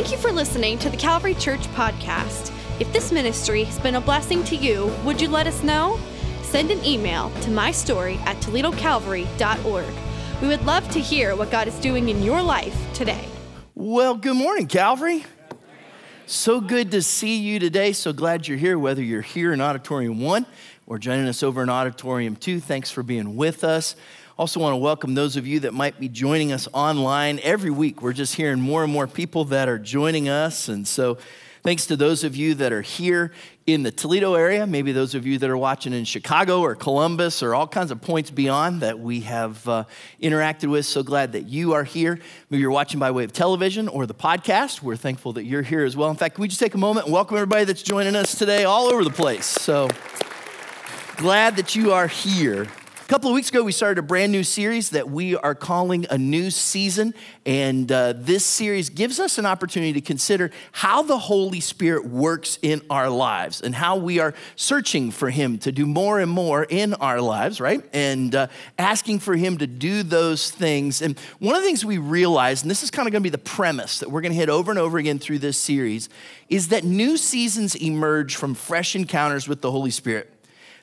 Thank you for listening to the Calvary Church podcast. If this ministry has been a blessing to you, would you let us know? Send an email to mystory at toledocalvary.org. We would love to hear what God is doing in your life today. Well, good morning, Calvary. So good to see you today. So glad you're here, whether you're here in Auditorium 1 or joining us over in Auditorium 2. Thanks for being with us. Also, want to welcome those of you that might be joining us online. Every week, we're just hearing more and more people that are joining us. And so, thanks to those of you that are here in the Toledo area, maybe those of you that are watching in Chicago or Columbus or all kinds of points beyond that we have uh, interacted with. So glad that you are here. Maybe you're watching by way of television or the podcast. We're thankful that you're here as well. In fact, can we just take a moment and welcome everybody that's joining us today all over the place? So glad that you are here couple of weeks ago, we started a brand new series that we are calling A New Season. And uh, this series gives us an opportunity to consider how the Holy Spirit works in our lives and how we are searching for Him to do more and more in our lives, right? And uh, asking for Him to do those things. And one of the things we realize, and this is kind of going to be the premise that we're going to hit over and over again through this series, is that new seasons emerge from fresh encounters with the Holy Spirit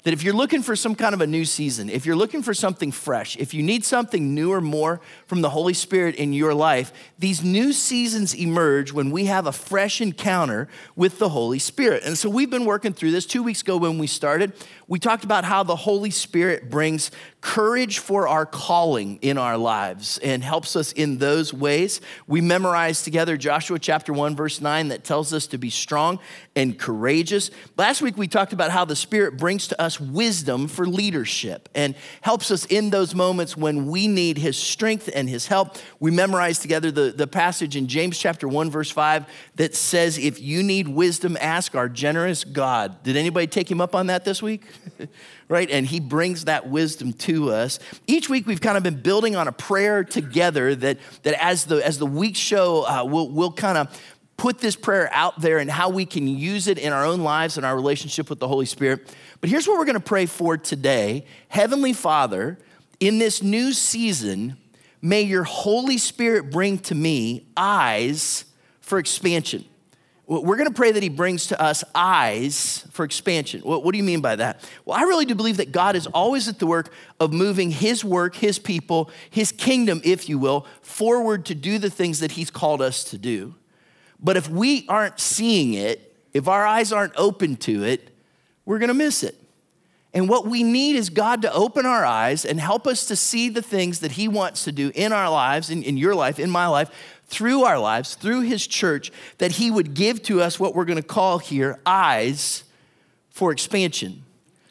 that if you're looking for some kind of a new season, if you're looking for something fresh, if you need something new or more from the Holy Spirit in your life, these new seasons emerge when we have a fresh encounter with the Holy Spirit. And so we've been working through this. Two weeks ago when we started, we talked about how the Holy Spirit brings courage for our calling in our lives and helps us in those ways. We memorized together Joshua chapter 1, verse 9, that tells us to be strong and courageous. Last week, we talked about how the Spirit brings to us wisdom for leadership and helps us in those moments when we need His strength and His help. We memorized together the, the passage in James chapter 1, verse 5, that says, If you need wisdom, ask our generous God. Did anybody take him up on that this week? right? And he brings that wisdom to us. Each week we've kind of been building on a prayer together that, that as, the, as the weeks show, uh, we'll, we'll kind of put this prayer out there and how we can use it in our own lives and our relationship with the Holy Spirit. But here's what we're going to pray for today Heavenly Father, in this new season, may your Holy Spirit bring to me eyes for expansion. We're going to pray that He brings to us eyes for expansion. What, what, do you mean by that? Well, I really do believe that God is always at the work of moving His work, His people, His kingdom, if you will, forward to do the things that He's called us to do. But if we aren't seeing it, if our eyes aren't open to it, we're going to miss it. And what we need is God to open our eyes and help us to see the things that He wants to do in our lives, in, in your life, in my life, through our lives, through his church, that he would give to us what we're going to call here eyes for expansion.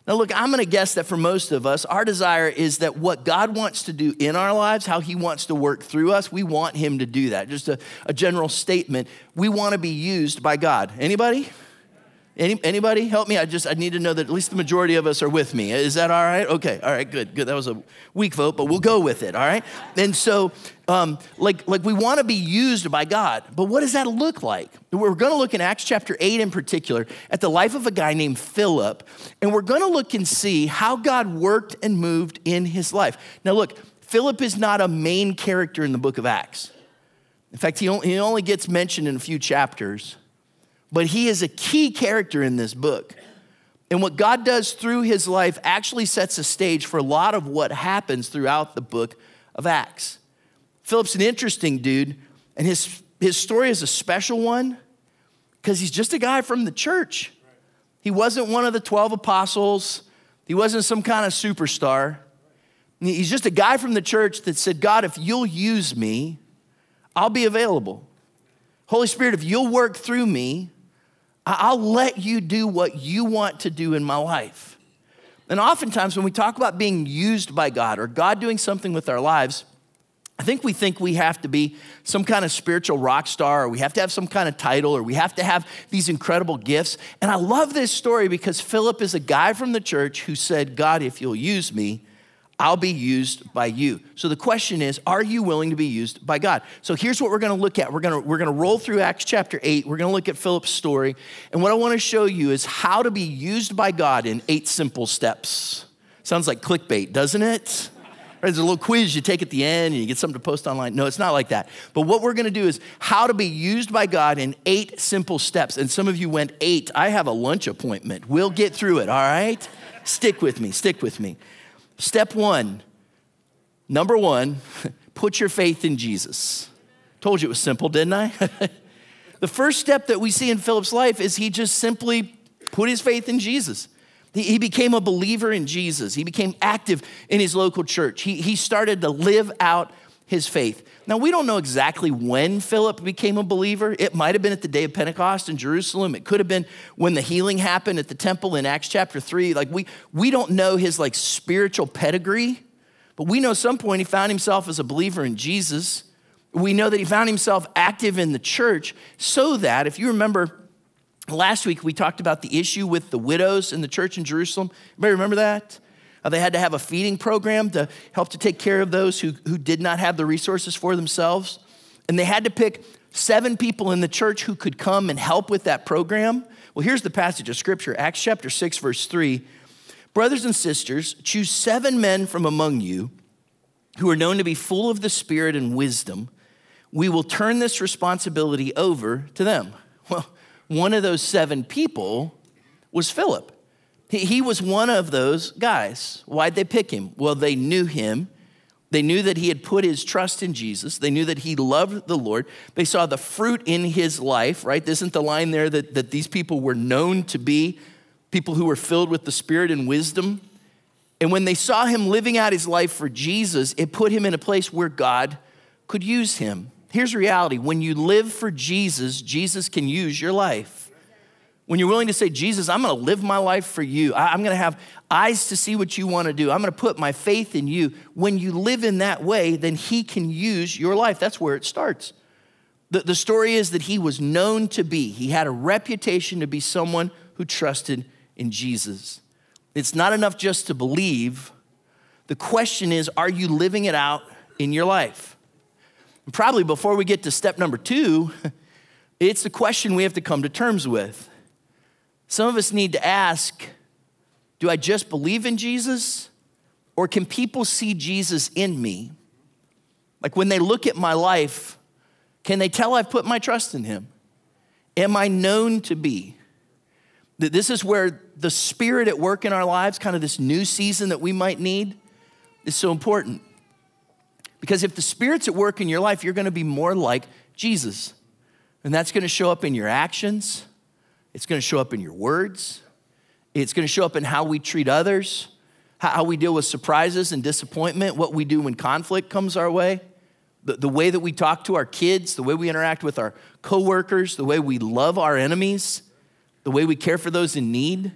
Now, look, I'm going to guess that for most of us, our desire is that what God wants to do in our lives, how He wants to work through us, we want Him to do that. Just a, a general statement. We want to be used by God. Anybody? Any, anybody help me? I just I need to know that at least the majority of us are with me. Is that all right? Okay, all right, good, good. That was a weak vote, but we'll go with it. All right. And so, um, like like we want to be used by God, but what does that look like? We're going to look in Acts chapter eight in particular at the life of a guy named Philip, and we're going to look and see how God worked and moved in his life. Now, look, Philip is not a main character in the book of Acts. In fact, he only, he only gets mentioned in a few chapters but he is a key character in this book. And what God does through his life actually sets a stage for a lot of what happens throughout the book of Acts. Philip's an interesting dude, and his, his story is a special one because he's just a guy from the church. He wasn't one of the 12 apostles, he wasn't some kind of superstar. He's just a guy from the church that said, God, if you'll use me, I'll be available. Holy Spirit, if you'll work through me, I'll let you do what you want to do in my life. And oftentimes, when we talk about being used by God or God doing something with our lives, I think we think we have to be some kind of spiritual rock star, or we have to have some kind of title, or we have to have these incredible gifts. And I love this story because Philip is a guy from the church who said, God, if you'll use me, I'll be used by you. So the question is, are you willing to be used by God? So here's what we're going to look at. We're going to we're going to roll through Acts chapter 8. We're going to look at Philip's story, and what I want to show you is how to be used by God in 8 simple steps. Sounds like clickbait, doesn't it? There's a little quiz you take at the end and you get something to post online. No, it's not like that. But what we're gonna do is how to be used by God in eight simple steps. And some of you went eight. I have a lunch appointment. We'll get through it, all right? Stick with me, stick with me. Step one, number one, put your faith in Jesus. Told you it was simple, didn't I? the first step that we see in Philip's life is he just simply put his faith in Jesus. He became a believer in Jesus. He became active in his local church. He, he started to live out his faith. Now, we don't know exactly when Philip became a believer. It might have been at the day of Pentecost in Jerusalem. It could have been when the healing happened at the temple in Acts chapter 3. Like, we, we don't know his like spiritual pedigree, but we know some point he found himself as a believer in Jesus. We know that he found himself active in the church so that, if you remember, Last week, we talked about the issue with the widows in the church in Jerusalem. Everybody remember that? Uh, they had to have a feeding program to help to take care of those who, who did not have the resources for themselves. And they had to pick seven people in the church who could come and help with that program. Well, here's the passage of scripture Acts chapter 6, verse 3. Brothers and sisters, choose seven men from among you who are known to be full of the Spirit and wisdom. We will turn this responsibility over to them. Well, one of those seven people was Philip. He, was one of those guys. Why'd they pick him? Well, they knew him. They knew that he had put his trust in Jesus. They knew that he loved the Lord. They saw the fruit in his life, right? Isn't the line there that, that these people were known to be people who were filled with the Spirit and wisdom? And when they saw him living out his life for Jesus, it put him in a place where God could use him. Here's reality when you live for Jesus, Jesus can use your life. When you're willing to say, Jesus, I'm gonna live my life for you, I'm gonna have eyes to see what you wanna do, I'm gonna put my faith in you. When you live in that way, then He can use your life. That's where it starts. The, the story is that he was known to be, he had a reputation to be someone who trusted in Jesus. It's not enough just to believe. The question is, are you living it out in your life? Probably before we get to step number two, it's a question we have to come to terms with. Some of us need to ask Do I just believe in Jesus? Or can people see Jesus in me? Like when they look at my life, can they tell I've put my trust in Him? Am I known to be? That this is where the Spirit at work in our lives, kind of this new season that we might need, is so important. Because if the Spirit's at work in your life, you're to be more like Jesus. And that's to show up in your actions, it's going to show up in your words, it's going to show up in how we treat others, how we deal with surprises and disappointment, what we do when conflict comes our way, the, the way that we talk to our kids, the way we interact with our coworkers, the way we love our enemies, the way we care for those in need.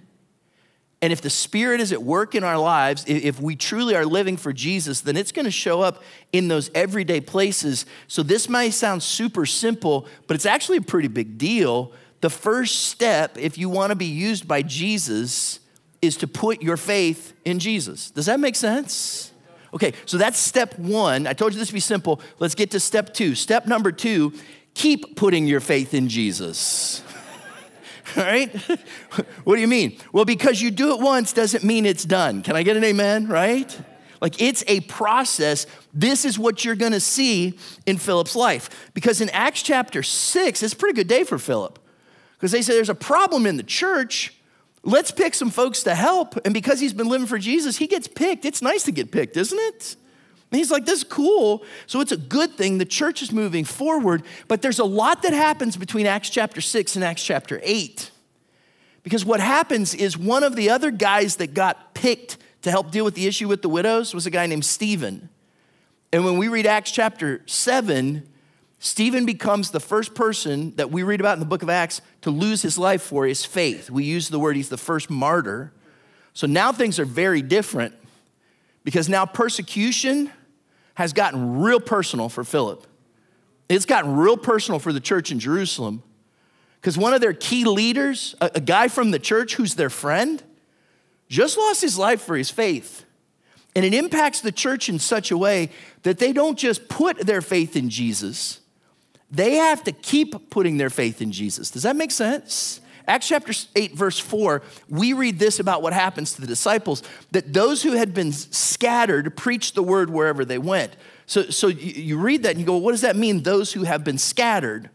And if the Spirit is at work in our lives, if we truly are living for Jesus, then it's going to show up in those everyday places. So this may sound super simple, but it's actually a pretty big deal. The first step, if you want to be used by Jesus, is to put your faith in Jesus. Does that make sense? Okay, so that's step one. I told you this would be simple. Let's get to step two. Step number two keep putting your faith in Jesus. All right? what do you mean? Well, because you do it once doesn't mean it's done. Can I get an amen, right? Like it's a process. This is what you're going to see in Philip's life. Because in Acts chapter 6, it's a pretty good day for Philip. Because they say there's a problem in the church. Let's pick some folks to help. And because he's been living for Jesus, he gets picked. It's nice to get picked, isn't it? And he's like, this is cool. So it's a good thing. The church is moving forward. But there's a lot that happens between Acts chapter 6 and Acts chapter 8. Because what happens is one of the other guys that got picked to help deal with the issue with the widows was a guy named Stephen. And when we read Acts chapter 7, Stephen becomes the first person that we read about in the book of Acts to lose his life for his faith. We use the word he's the first martyr. So now things are very different because now persecution has gotten real personal for Philip. It's gotten real personal for the church in Jerusalem because one of their key leaders, a, a, guy from the church who's their friend, just lost his life for his faith. And it impacts the church in such a way that they don't just put their faith in Jesus, they have to keep putting their faith in Jesus. Does that make sense? Acts chapter 8, verse 4, we read this about what happens to the disciples that those who had been scattered preached the word wherever they went. So, so you, you read that and you go, what does that mean, those who have been scattered?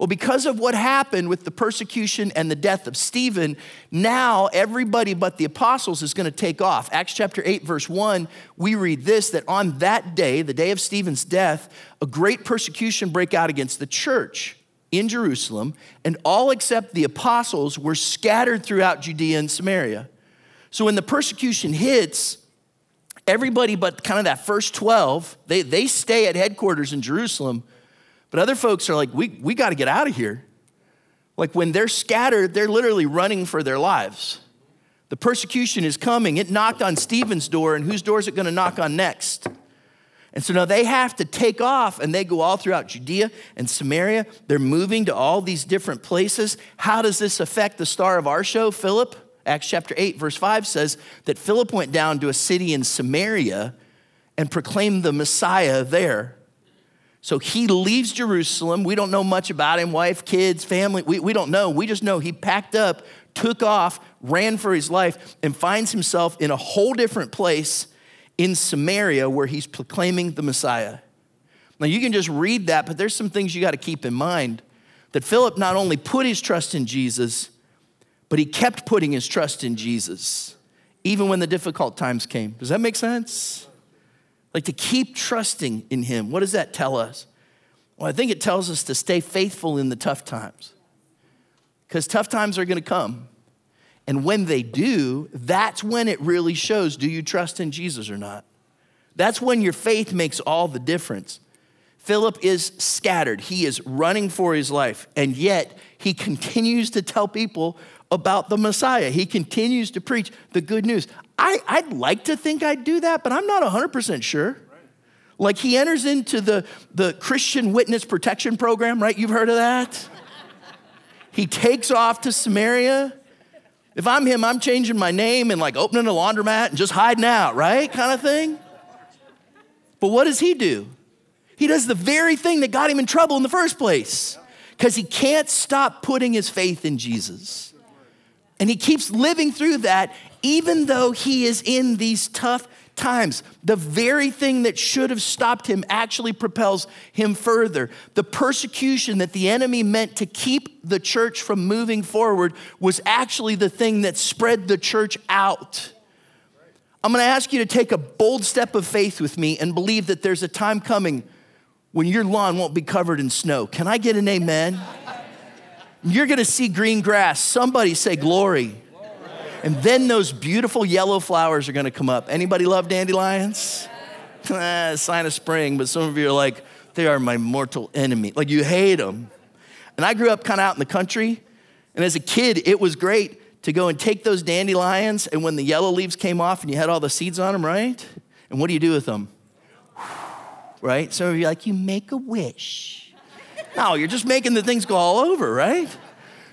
Well, because of what happened with the persecution and the death of Stephen, now everybody but the apostles is going to take off. Acts chapter 8, verse 1, we read this that on that day, the day of Stephen's death, a great persecution break out against the church in Jerusalem, and all except the apostles were scattered throughout Judea and Samaria. So when the persecution hits, everybody but kind of that first 12, they, they stay at headquarters in Jerusalem but other folks are like, we, we got to get out of here. Like when they're scattered, they're literally running for their lives. The persecution is coming. It knocked on Stephen's door, and whose door is it going to knock on next? And so now they have to take off and they go all throughout Judea and Samaria. They're moving to all these different places. How does this affect the star of our show, Philip? Acts chapter 8, verse 5 says that Philip went down to a city in Samaria and proclaimed the Messiah there. So he leaves Jerusalem. We don't know much about him wife, kids, family. We, we don't know. We just know he packed up, took off, ran for his life, and finds himself in a whole different place in Samaria where he's proclaiming the Messiah. Now, you can just read that, but there's some things you got to keep in mind that Philip not only put his trust in Jesus, but he kept putting his trust in Jesus, even when the difficult times came. Does that make sense? Like to keep trusting in Him. What does that tell us? Well, I think it tells us to stay faithful in the tough times. Because tough times are going to come. And when they do, that's when it really shows do you trust in Jesus or not? That's when your faith makes all the difference. Philip is scattered. He is running for his life, and yet he continues to tell people about the Messiah. He continues to preach the good news. I, would like to think I'd do that, but I'm not 100% sure. Like he enters into the, the Christian Witness Protection Program, right? You've heard of that? he takes off to Samaria. If I'm him, I'm changing my name and like opening a laundromat and just hiding out, right? Kind of thing. But what does he do? He does the very thing that got him in trouble in the first place because he can't stop putting his faith in Jesus. And he keeps living through that even though he is in these tough times. The very thing that should have stopped him actually propels him further. The persecution that the enemy meant to keep the church from moving forward was actually the thing that spread the church out. I'm gonna ask you to take a bold step of faith with me and believe that there's a time coming when your lawn won't be covered in snow. Can I get an amen? You're gonna see green grass. Somebody say glory and then those beautiful yellow flowers are gonna come up. Anybody love dandelions? ah, sign of spring, but some of you are like, they are my mortal enemy. Like you hate them. And I grew up kind of out in the country, and as a kid, it was great to go and take those dandelions, and when the yellow leaves came off and you had all the seeds on them, right? And what do you do with them? Right? Some of you are like, you make a wish. No, you're just making the things go all over, right?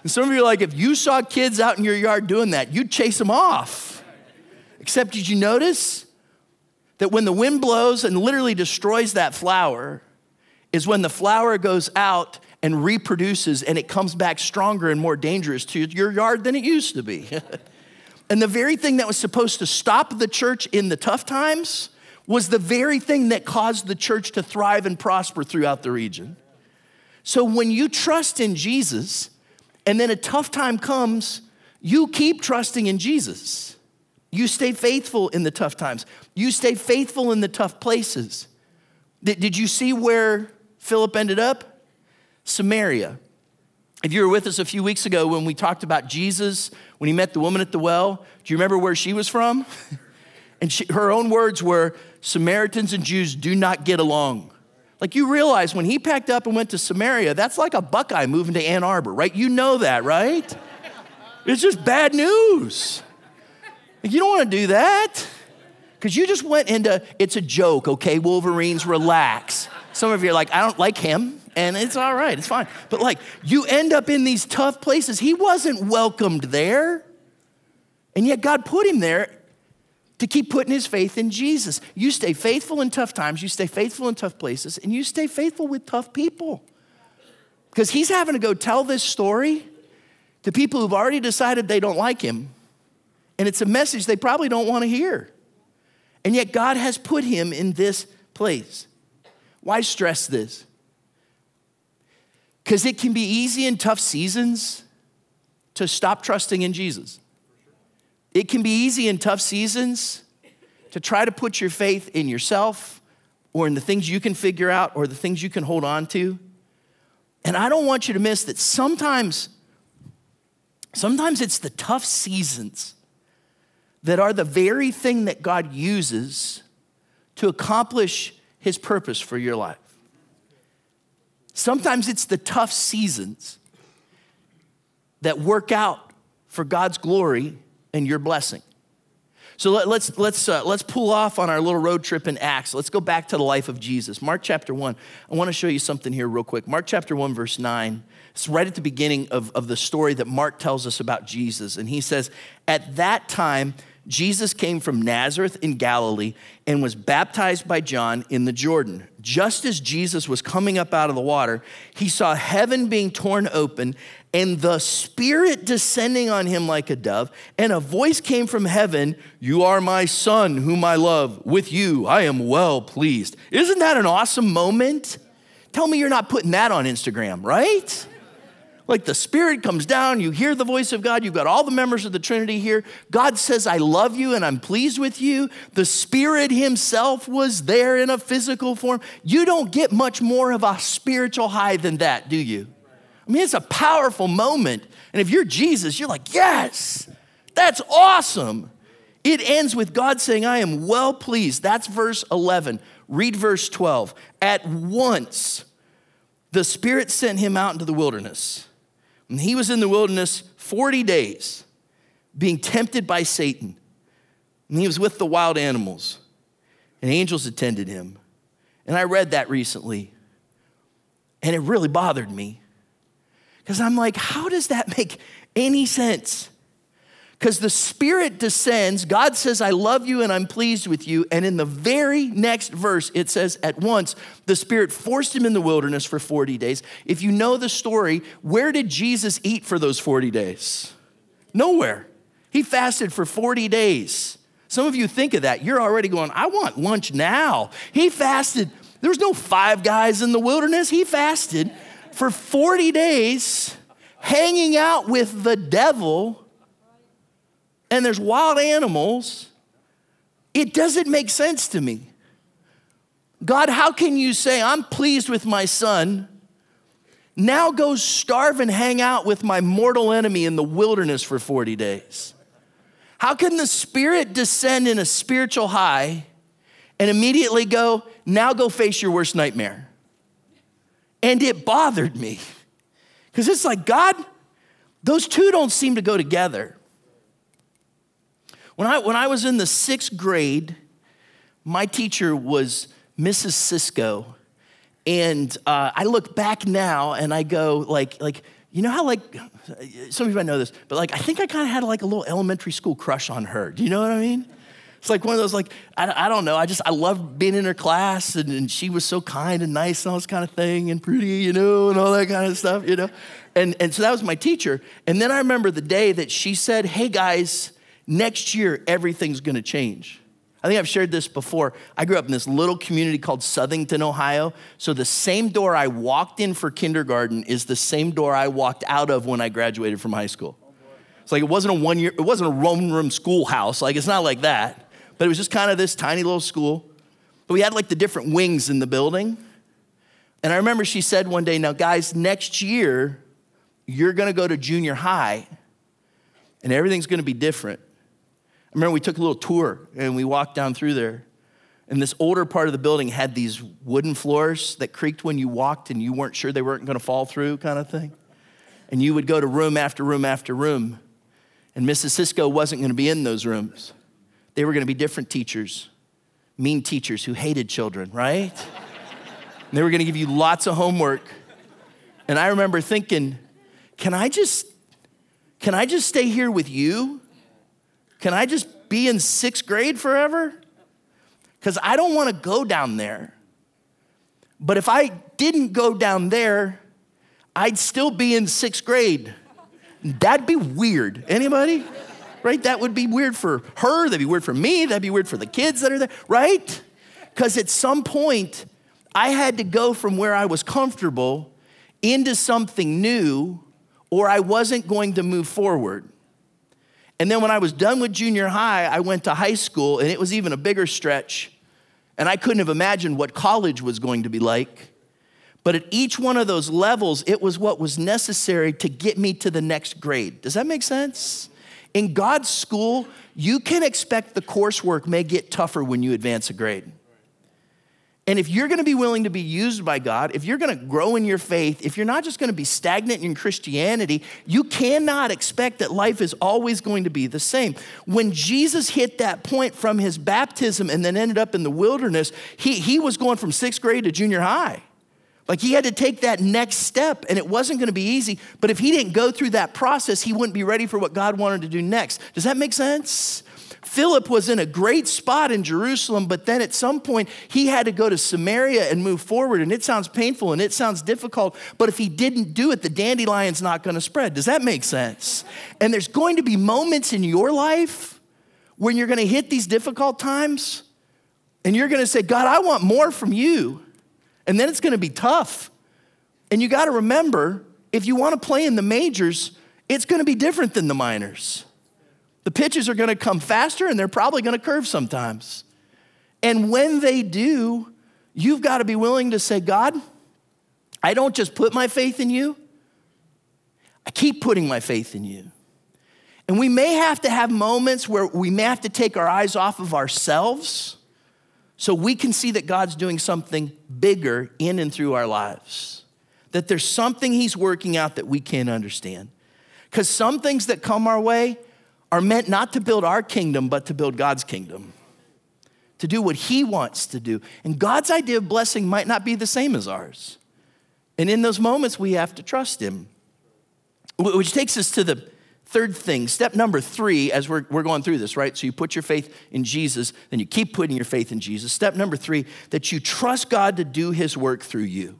And some of you are like, if you saw kids out in your yard doing that, you'd chase them off. Except, did you notice that when the wind blows and literally destroys that flower, is when the flower goes out and reproduces and it comes back stronger and more dangerous to your yard than it used to be. and the very thing that was supposed to stop the church in the tough times was the very thing that caused the church to thrive and prosper throughout the region. So when you trust in Jesus, and then a tough time comes, you keep trusting in Jesus. You stay faithful in the tough times. You stay faithful in the tough places. Did, you see where Philip ended up? Samaria. If you were with us a few weeks ago when we talked about Jesus, when he met the woman at the well, do you remember where she was from? and she, her own words were Samaritans and Jews do not get along. Like you realize when he packed up and went to Samaria, that's like a Buckeye moving to Ann Arbor, right? You know that, right? It's just bad news. Like you don't want to do that because you just went into it's a joke, okay? Wolverines, relax. Some of you are like, I don't like him, and it's all right, it's fine. But like, you end up in these tough places. He wasn't welcomed there, and yet God put him there to keep putting his faith in Jesus. You stay faithful in tough times, you stay faithful in tough places, and you stay faithful with tough people. Because he's having to go tell this story to people who've already decided they don't like him. And it's a message they probably don't want to hear. And yet, God has put him in this place. Why stress this? Because it can be easy in tough seasons to stop trusting in Jesus. It can be easy in tough seasons to try to put your faith in yourself or in the things you can figure out or the things you can hold on to. And I don't want you to miss that sometimes, sometimes it's the tough seasons that are the very thing that God uses to accomplish his purpose for your life. Sometimes it's the tough seasons that work out for God's glory and your blessing. So let, us let's let's, uh, let's pull off on our little road trip in Acts. Let's go back to the life of Jesus. Mark chapter one. I want to show you something here real quick. Mark chapter one, verse nine. It's right at the beginning of, of the story that Mark tells us about Jesus, and he says, "At that time." Jesus came from Nazareth in Galilee and was baptized by John in the Jordan. Just as Jesus was coming up out of the water, he saw heaven being torn open and the Spirit descending on him like a dove. And a voice came from heaven You are my Son, whom I love. With you I am well pleased. Isn't that an awesome moment? Tell me you're not putting that on Instagram, right? Like the Spirit comes down, you hear the voice of God, you've got all the members of the Trinity here. God says, I love you and I'm pleased with you. The Spirit Himself was there in a physical form. You don't get much more of a spiritual high than that, do you? I mean, it's a powerful moment. And if you're Jesus, you're like, yes, that's awesome. It ends with God saying, I am well pleased. That's verse 11. Read verse 12. At once, the Spirit sent him out into the wilderness and he was in the wilderness 40 days, being tempted by Satan. And he was with the wild animals, and angels attended him. And I read that recently, and it really bothered me. Because I'm like, how does that make any sense? Because the Spirit descends, God says, I love you and I'm pleased with you. And in the very next verse, it says, At once, the Spirit forced him in the wilderness for 40 days. If you know the story, where did Jesus eat for those 40 days? Nowhere. He fasted for 40 days. Some of you think of that. You're already going, I want lunch now. He fasted. There was no five guys in the wilderness. He fasted for 40 days, hanging out with the devil and there's wild animals, it doesn't make sense to me. God, how can you say, I'm pleased with my son? Now go starve and hang out with my mortal enemy in the wilderness for 40 days. How can the Spirit descend in a spiritual high and immediately go, now go face your worst nightmare? And it bothered me because it's like, God, those two don't seem to go together. When I, when I was in the sixth grade, my teacher was Mrs. Cisco. And uh, I look back now and I go, like, like, you know how like some of you might know this, but like I think I kind of had like a little elementary school crush on her. Do you know what I mean? It's like one of those like I, I don't know. I just I loved being in her class and, and she was so kind and nice and all this kind of thing and pretty, you know, and all that kind of stuff, you know. And and so that was my teacher. And then I remember the day that she said, "Hey guys, Next year, everything's gonna change. I think I've shared this before. I grew up in this little community called Southington, Ohio. So the same door I walked in for kindergarten is the same door I walked out of when I graduated from high school. It's like it wasn't a one year, it wasn't a Roman room schoolhouse. Like it's not like that. But it was just kind of this tiny little school. But we had like the different wings in the building. And I remember she said one day, now guys, next year, you're gonna go to junior high and everything's gonna be different remember we took a little tour and we walked down through there. And this older part of the building had these wooden floors that creaked when you walked and you weren't sure they weren't going to fall through, kind of thing. And you would go to room after room after room. And Mrs. Cisco wasn't going to be in those rooms. They were going to be different teachers, mean teachers who hated children, right? they were going to give you lots of homework. And I remember thinking, can I just can I just stay here with you? Can I just be in sixth grade forever? Because I don't want to go down there. But if I didn't go down there, I'd still be in sixth grade, That'd be weird. Anybody? Right? That would be weird for her. That'd be weird for me. That'd be weird for the kids that are there, right? Because at some point, I had to go from where I was comfortable into something new, or I wasn't going to move forward. And then when I was done with junior high, I went to high school, and it was even a bigger stretch. And I couldn't have imagined what college was going to be like. But at each one of those levels, it was what was necessary to get me to the next grade. Does that make sense? In God's school, you can expect the coursework may get tougher when you advance a grade. And if you're gonna be willing to be used by God, if you're gonna grow in your faith, if you're not just gonna be stagnant in Christianity, you cannot expect that life is always going to be the same. When Jesus hit that point from his baptism and then ended up in the wilderness, he, he was going from sixth grade to junior high. Like he had to take that next step, and it wasn't going to be easy. But if he didn't go through that process, he wouldn't be ready for what God wanted to do next. Does that make sense? Philip was in a great spot in Jerusalem, but then at some point he had to go to Samaria and move forward. And it sounds painful and it sounds difficult, but if he didn't do it, the dandelion's not going to spread. Does that make sense? And there's going to be moments in your life when you're going to hit these difficult times and you're going to say, God, I want more from you. And then it's going to be tough. And you got to remember if you want to play in the majors, it's going to be different than the minors. The pitches are going to come faster and they're probably going to curve sometimes. And when they do, you've got to be willing to say, God, I don't just put my faith in you, I keep putting my faith in you. And we may have to have moments where we may have to take our eyes off of ourselves so we can see that God's doing something bigger in and through our lives. That there's something He's working out that we can't understand. Because some things that come our way are meant not to build our kingdom, but to build God's kingdom, to do what He wants to do. And God's idea of blessing might not be the same as ours. And in those moments, we have to trust Him. Which takes us to the Third thing, step number three, as we're, we're going through this, right? So you put your faith in Jesus, then you keep putting your faith in Jesus. Step number three, that you trust God to do his work through you.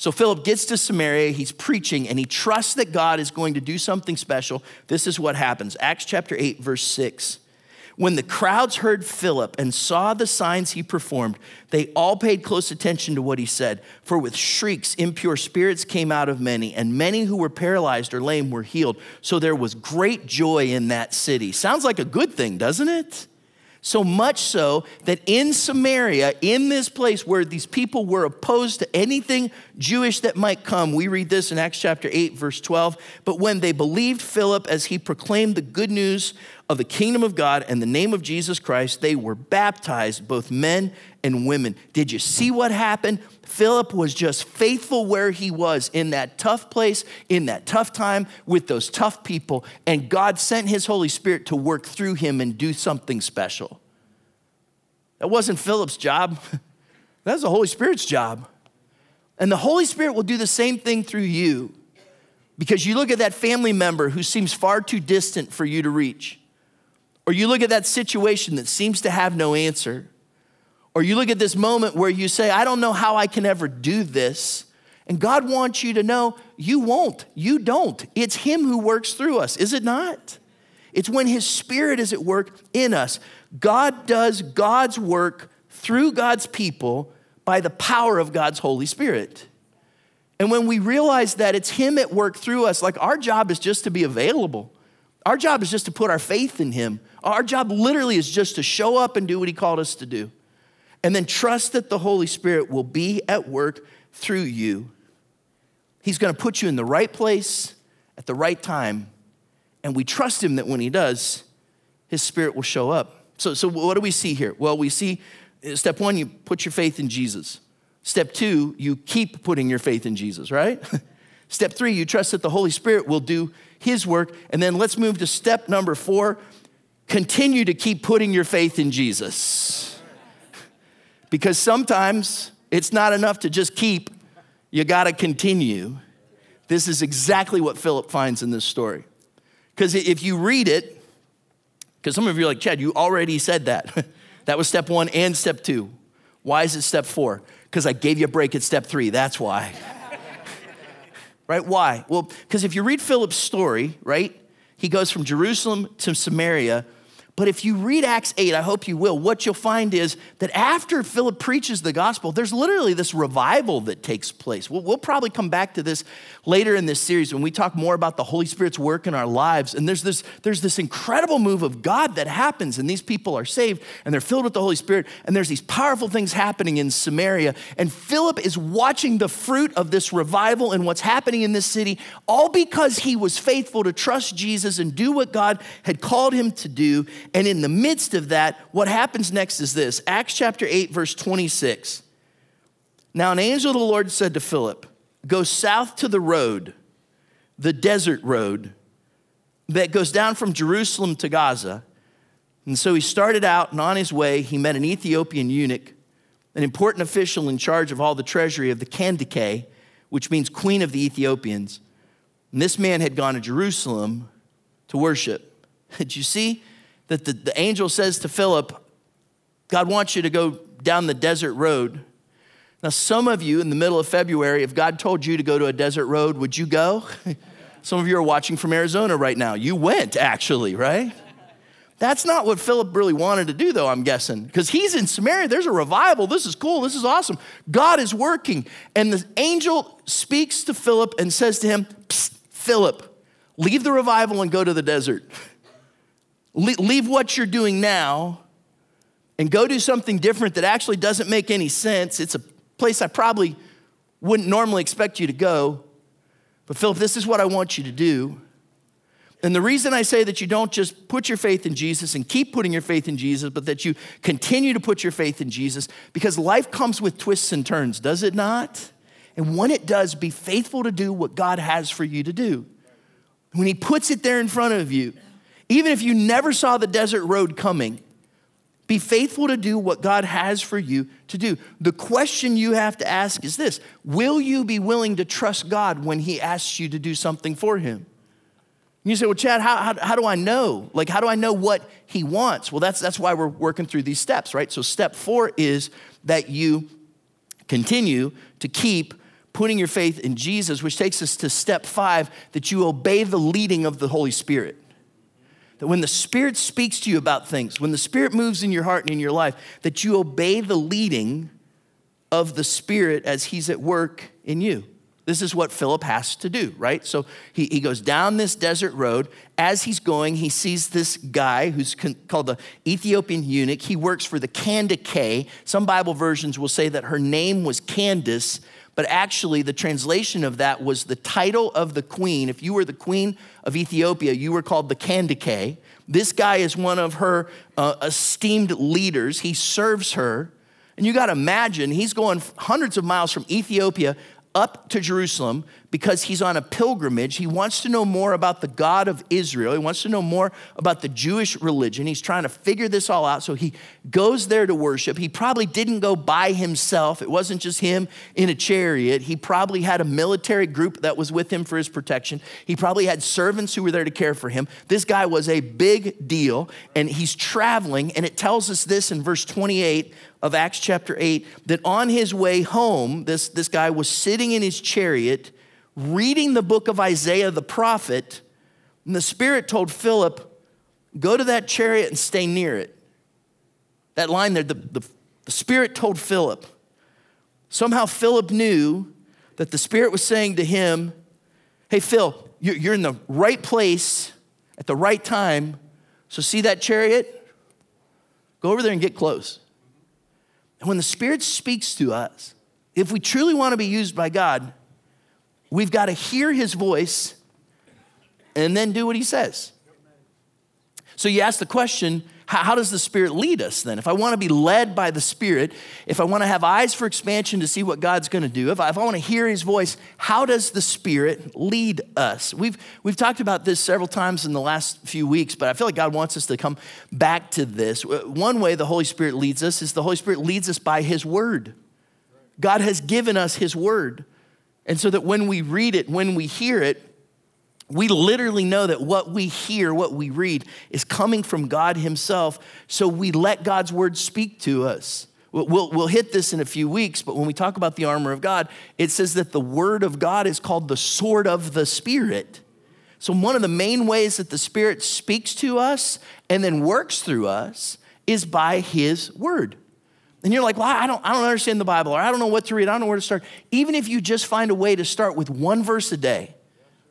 So Philip gets to Samaria, he's preaching, and he trusts that God is going to do something special. This is what happens Acts chapter 8, verse 6. When the crowds heard Philip and saw the signs he performed, they all paid close attention to what he said. For with shrieks, impure spirits came out of many, and many who were paralyzed or lame were healed. So there was great joy in that city. Sounds like a good thing, doesn't it? So much so that in Samaria, in this place where these people were opposed to anything Jewish that might come, we read this in Acts chapter 8, verse 12. But when they believed Philip as he proclaimed the good news of the kingdom of God and the name of Jesus Christ, they were baptized, both men and women. Did you see what happened? Philip was just faithful where he was in that tough place, in that tough time with those tough people, and God sent his Holy Spirit to work through him and do something special. That wasn't Philip's job, that was the Holy Spirit's job. And the Holy Spirit will do the same thing through you because you look at that family member who seems far too distant for you to reach, or you look at that situation that seems to have no answer. Or you look at this moment where you say, I don't know how I can ever do this. And God wants you to know you won't. You don't. It's Him who works through us, is it not? It's when His Spirit is at work in us. God does God's work through God's people by the power of God's Holy Spirit. And when we realize that it's Him at work through us, like our job is just to be available. Our job is just to put our faith in Him. Our job literally is just to show up and do what He called us to do and then trust that the Holy Spirit will be at work through you. He's going to put you in the right place at the right time, and we trust Him that when He does, His Spirit will show up. So, so what do we see here? Well, we see uh, step one, you put your faith in Jesus. Step two, you keep putting your faith in Jesus, right? step three, you trust that the Holy Spirit will do His work. And then let's move to step number four continue to keep putting your faith in Jesus because sometimes it's not enough to just keep, you got to continue. This is exactly what Philip finds in this story. Because if you read it, because some of you are like, Chad, you already said that. that was step one and step two. Why is it step four? Because I gave you a break at step three. That's why. right? Why? Well, because if you read Philip's story, right, he goes from Jerusalem to Samaria but if you read Acts 8, I hope you will, what you'll find is that after Philip preaches the gospel, there's literally this revival that takes place. We'll, we'll, probably come back to this later in this series when we talk more about the Holy Spirit's work in our lives. And there's this, there's this incredible move of God that happens, and these people are saved and they're filled with the Holy Spirit, and there's these powerful things happening in Samaria. And Philip is watching the fruit of this revival and what's happening in this city, all because he was faithful to trust Jesus and do what God had called him to do. And in the midst of that, what happens next is this Acts chapter 8, verse 26. Now, an angel of the Lord said to Philip, Go south to the road, the desert road that goes down from Jerusalem to Gaza. And so he started out, and on his way, he met an Ethiopian eunuch, an important official in charge of all the treasury of the Kandake, which means queen of the Ethiopians. And this man had gone to Jerusalem to worship. Did you see? That the, the angel says to Philip, God wants you to go down the desert road. Now, some of you in the middle of February, if God told you to go to a desert road, would you go? some of you are watching from Arizona right now. You went, actually, right? That's not what Philip really wanted to do, though, I'm guessing, because he's in Samaria. There's a revival. This is cool. This is awesome. God is working. And the angel speaks to Philip and says to him, Philip, leave the revival and go to the desert. leave what you're doing now and go do something different that actually doesn't make any sense. It's a place I probably wouldn't normally expect you to go. But, Philip, this is what I want you to do. And the reason I say that you don't just put your faith in Jesus and keep putting your faith in Jesus, but that you continue to put your faith in Jesus, because life comes with twists and turns, does it not? And when it does, be faithful to do what God has for you to do. When He puts it there in front of you, even if you never saw the desert road coming, be faithful to do what God has for you to do. The question you have to ask is this Will you be willing to trust God when He asks you to do something for Him? And you say, Well, Chad, how, how, how, do I know? Like, how do I know what He wants? Well, that's, that's why we're working through these steps, right? So, step four is that you continue to keep putting your faith in Jesus, which takes us to step five that you obey the leading of the Holy Spirit that when the Spirit speaks to you about things, when the Spirit moves in your heart and in your life, that you obey the leading of the Spirit as He's at work in you. This is what Philip has to do, right? So he, he goes down this desert road. As he's going, he sees this guy who's con- called the Ethiopian eunuch. He works for the Kandake. Some Bible versions will say that her name was Candace, but actually the translation of that was the title of the queen. If you were the queen of Ethiopia, you were called the Kandake. This guy is one of her uh, esteemed leaders. He serves her. And you got to imagine, he's going hundreds of miles from Ethiopia up to Jerusalem because he's on a pilgrimage. He wants to know more about the God of Israel. He wants to know more about the Jewish religion. He's trying to figure this all out. So he goes there to worship. He probably didn't go by himself, it wasn't just him in a chariot. He probably had a military group that was with him for his protection. He probably had servants who were there to care for him. This guy was a big deal, and he's traveling. And it tells us this in verse 28 of Acts chapter 8 that on his way home, this, this guy was sitting in his chariot reading the book of Isaiah the prophet, and the Spirit told Philip, Go to that chariot and stay near it. That line there, the, the, the Spirit told Philip. Somehow Philip knew that the Spirit was saying to him, Hey, Phil, you're in the right place at the right time. So, see that chariot? Go over there and get close. And when the Spirit speaks to us, if we truly want to be used by God, we've got to hear His voice and then do what He says. So you ask the question how, how does the Spirit lead us then? If I want to be led by the Spirit, if I want to have eyes for expansion to see what God's going to do, if I, if I want to hear His voice, how does the Spirit lead us? We've, we've talked about this several times in the last few weeks, but I feel like God wants us to come back to this. One way the Holy Spirit leads us is the Holy Spirit leads us by His Word. God has given us His Word. And so that when we read it, when we hear it, we literally know that what we hear, what we read, is coming from God Himself. So we let God's word speak to us. We'll, we'll hit this in a few weeks, but when we talk about the armor of God, it says that the word of God is called the sword of the Spirit. So, one of the main ways that the Spirit speaks to us and then works through us is by His word. And you're like, well, I don't, I don't understand the Bible, or I don't know what to read, I don't know where to start. Even if you just find a way to start with one verse a day,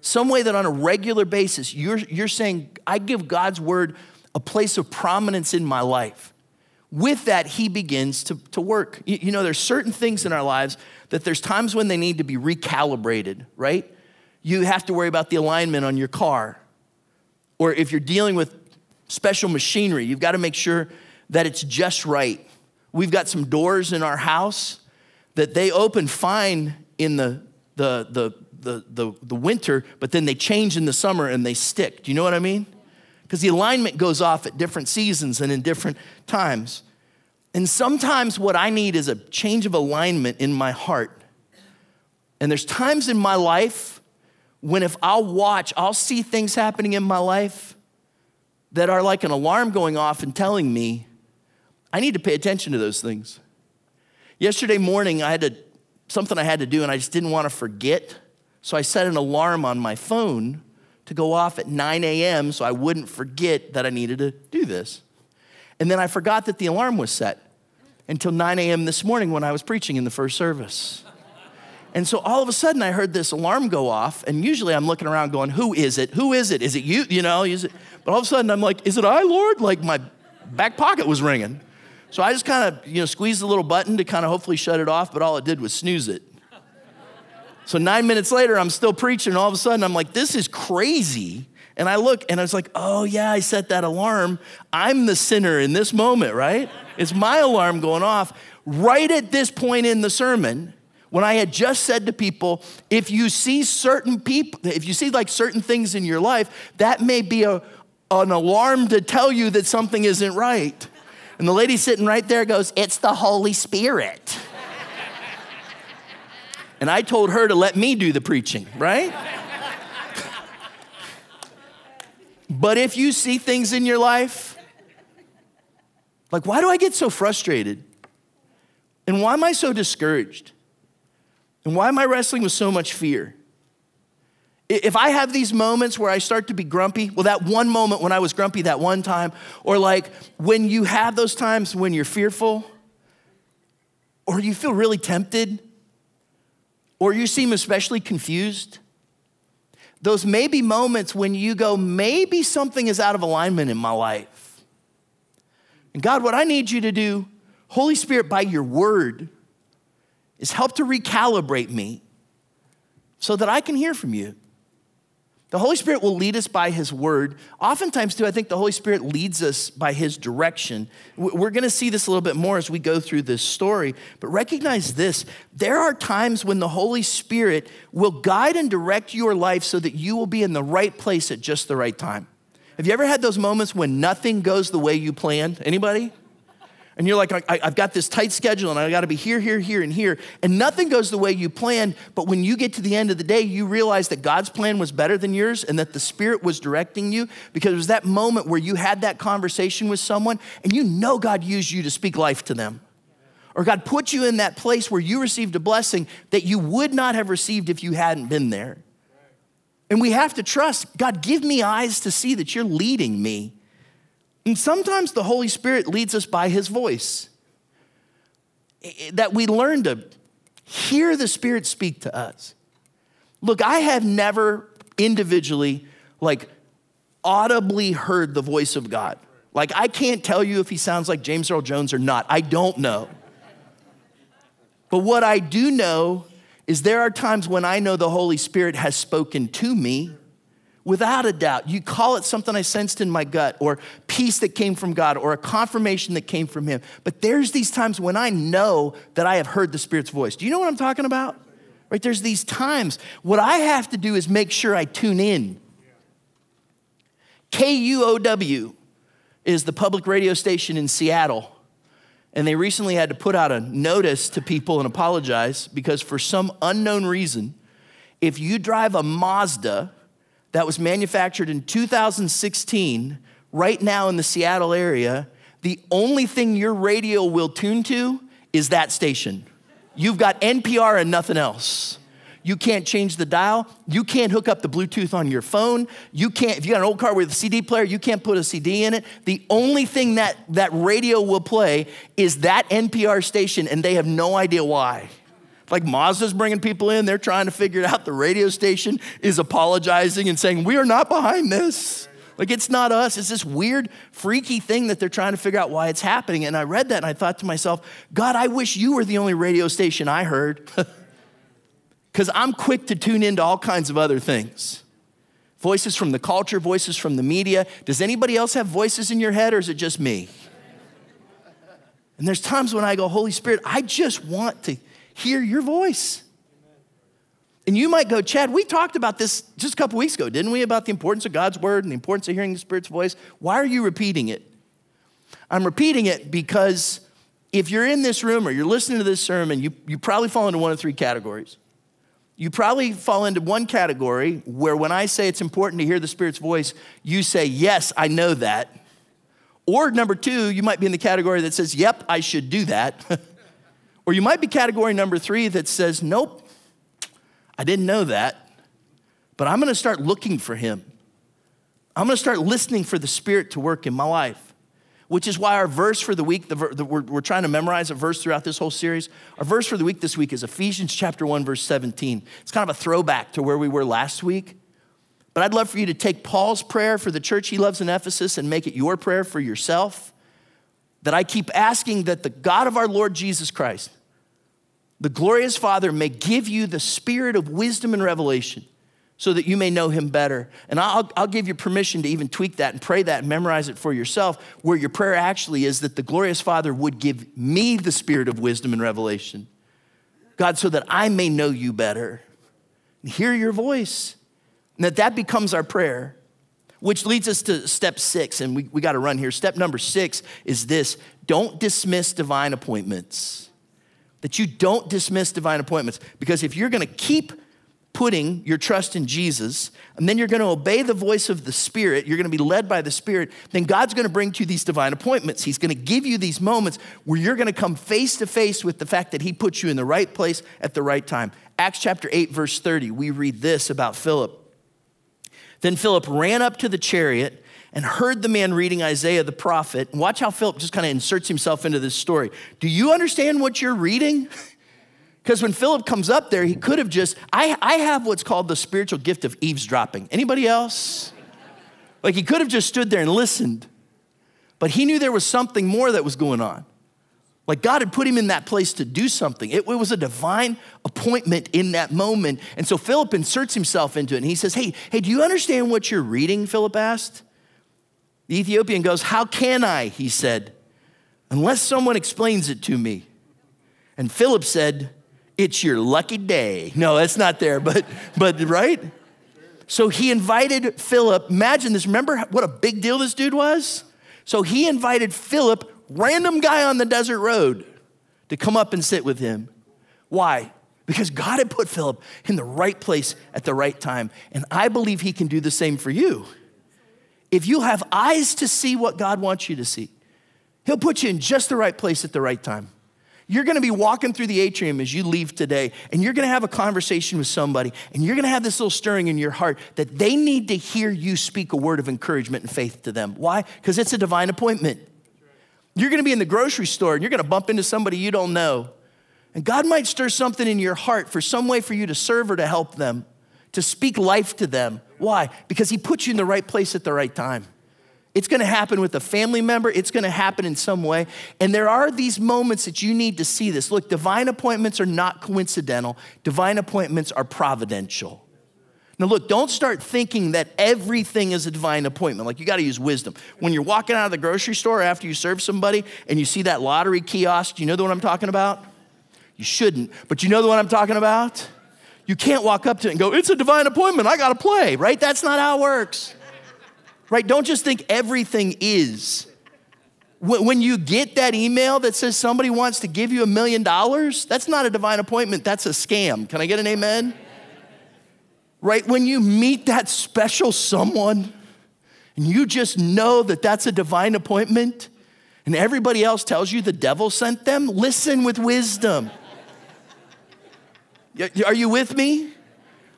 some way that on a regular basis you're, you're saying, I give God's word a place of prominence in my life. With that, He begins to, to work. You, you know, there's certain things in our lives that there's times when they need to be recalibrated, right? you have to worry about the alignment on your car. Or if you're dealing with special machinery, you've got to make sure that it's just right. We've got some doors in our house that they open fine in the, the, the, the, the, the winter, but then they change in the summer and they stick. Do you know what I mean? Because the alignment goes off at different seasons and in different times. And sometimes what I need is a change of alignment in my heart. And there's times in my life when if I'll watch, I'll see things happening in my life that are like an alarm going off and telling me I need to pay attention to those things. Yesterday morning, I had to, something I had to do and I just didn't want to forget. So I set an alarm on my phone to go off at 9 a.m. so I wouldn't forget that I needed to do this. And then I forgot that the alarm was set until 9 a.m. this morning when I was preaching in the first service. And so all of a sudden I heard this alarm go off, and usually I'm looking around going, Who is it? Who is it? Is it you? You know, is it? But all of a sudden I'm like, Is it I, Lord? Like my back pocket was ringing. So I just kind of, you know, squeezed the little button to kind of hopefully shut it off, but all it did was snooze it. So nine minutes later, I'm still preaching, and all of a sudden I'm like, This is crazy. And I look and I was like, Oh, yeah, I set that alarm. I'm the sinner in this moment, right? It's my alarm going off right at this point in the sermon when I had just said to people, if you see certain people, if you see like certain things in your life, that may be a, an alarm to tell you that something isn't right. And the lady sitting right there goes, It's the Holy Spirit. And I told her to let me do the preaching, right? but if you see things in your life, like, why do I get so frustrated? And why am I so discouraged? And why am I wrestling with so much fear? If I have these moments where I start to be grumpy, well, that one moment when I was grumpy that one time, or like when you have those times when you're fearful, or you feel really tempted, or you seem especially confused, those may be moments when you go, maybe something is out of alignment in my life. And God, what I need you to do, Holy Spirit, by your word, is help to recalibrate me so that I can hear from you. The Holy Spirit will lead us by His word. Oftentimes, too, I think the Holy Spirit leads us by His direction. We're going to see this a little bit more as we go through this story, but recognize this there are times when the Holy Spirit will guide and direct your life so that you will be in the right place at just the right time. Have you ever had those moments when nothing goes the way you planned? Anybody? And you're like, I, have got this tight schedule and I got to be here, here, here, and here, and nothing goes the way you planned. But when you get to the end of the day, you realize that God's plan was better than yours and that the Spirit was directing you because it was that moment where you had that conversation with someone and you know God used you to speak life to them. Or God put you in that place where you received a blessing that you would not have received if you hadn't been there. And we have to trust God, give me eyes to see that you're leading me and sometimes the Holy Spirit leads us by his voice. That we learn to hear the Spirit speak to us. Look, I have never individually, like, audibly heard the voice of God. Like, I can't tell you if he sounds like James Earl Jones or not. I don't know. But what I do know is there are times when I know the Holy Spirit has spoken to me Without a doubt. You call it something I sensed in my gut, or peace that came from God, or a confirmation that came from Him. But there's these times when I know that I have heard the Spirit's voice. Do you know what I'm talking about? Right? There's these times. What I have to do is make sure I tune in. KUOW is the public radio station in Seattle. And they recently had to put out a notice to people and apologize because, for some unknown reason, if you drive a Mazda, that was manufactured in 2016 right now in the Seattle area, the only thing your radio will tune to is that station. You've got NPR and nothing else. You can't change the dial. You can't hook up the Bluetooth on your phone. You can't, if you got an old car with a CD player, you can't put a CD in it. The only thing that that radio will play is that NPR station, and they have no idea why. Like Mazda's bringing people in, they're trying to figure it out. The radio station is apologizing and saying, We are not behind this. Like it's not us. It's this weird, freaky thing that they're trying to figure out why it's happening. And I read that and I thought to myself, God, I wish you were the only radio station I heard. Because I'm quick to tune into all kinds of other things. Voices from the culture, voices from the media. Does anybody else have voices in your head or is it just me? And there's times when I go, Holy Spirit, I just want to hear your voice. And you might go, Chad, we talked about this just a couple weeks ago, didn't we? About the importance of God's word and the importance of hearing the Spirit's voice. Why are you repeating it? I'm repeating it because if you're in this room or you're listening to this sermon, you, you probably fall into one of three categories. You probably fall into one category where when I say it's important to hear the Spirit's voice, you say, Yes, I know that. Or number two, you might be in the category that says, Yep, I should do that. or you might be category number three that says, Nope, I didn't know that, but I'm gonna start looking for Him. I'm gonna start listening for the Spirit to work in my life which is why our verse for the week, the, the, we're, we're trying to memorize a verse throughout this whole series. Our verse for the week this week is Ephesians chapter 1, verse 17. It's kind of a throwback to where we were last week. But I'd love for you to take Paul's prayer for the church he loves in Ephesus and make it your prayer for yourself. That I keep asking that the God of our Lord Jesus Christ, the glorious Father, may give you the spirit of wisdom and revelation so that you may know him better. And I'll, I'll give you permission to even tweak that and pray that and memorize it for yourself, where your prayer actually is that the glorious Father would give me the spirit of wisdom and revelation. God, so that I may know you better and hear your voice. And that that becomes our prayer, which leads us to step six, and we, we got to run here. Step number six is this don't dismiss divine appointments. That you don't dismiss divine appointments. Because if you're going to keep putting your trust in Jesus, and then you're going to obey the voice of the Spirit, you're going to be led by the Spirit, then God's going to bring to you these divine appointments. He's going to give you these moments where you're going to come face to face with the fact that He put you in the right place at the right time. Acts chapter 8, verse 30, we read this about Philip. Then Philip ran up to the chariot and heard the man reading Isaiah the prophet. And watch how Philip just kind of inserts himself into this story. Do you understand what you're reading? Because when Philip comes up there, he could have just, I, I have what's called the spiritual gift of eavesdropping. Anybody else? Like he could have just stood there and listened, but he knew there was something more that was going on. Like God had put him in that place to do something. It, it, was a divine appointment in that moment. And so Philip inserts himself into it and he says, Hey, hey, do you understand what you're reading? Philip asked. The Ethiopian goes, How can I? He said, unless someone explains it to me. And Philip said, it's your lucky day. No, that's not there, but, but right? So he invited Philip. Imagine this. Remember what a big deal this dude was? So he invited Philip, random guy on the desert road, to come up and sit with him. Why? Because God had put Philip in the right place at the right time. And I believe he can do the same for you. If you have eyes to see what God wants you to see, he'll put you in just the right place at the right time. You're gonna be walking through the atrium as you leave today, and you're gonna have a conversation with somebody, and you're gonna have this little stirring in your heart that they need to hear you speak a word of encouragement and faith to them. Why? Because it's a divine appointment. You're gonna be in the grocery store, and you're gonna bump into somebody you don't know. And God might stir something in your heart for some way for you to serve or to help them, to speak life to them. Why? Because He put you in the right place at the right time. It's gonna happen with a family member, it's gonna happen in some way. And there are these moments that you need to see this. Look, divine appointments are not coincidental, divine appointments are providential. Now, look, don't start thinking that everything is a divine appointment. Like, you got to use wisdom. When you're walking out of the grocery store after you serve somebody and you see that lottery kiosk, do you know the one I'm talking about? You shouldn't, but you know the one I'm talking about? You can't walk up to it and go, It's a divine appointment. I got to play, right? That's not how it works right? Don't just think everything is. When you get that email that says somebody wants to give you a million dollars, that's not a divine appointment, that's a scam. Can I get an amen? Right? When you meet that special someone and you just know that that's a divine appointment, and everybody else tells you the devil sent them, listen with wisdom. Are you with me?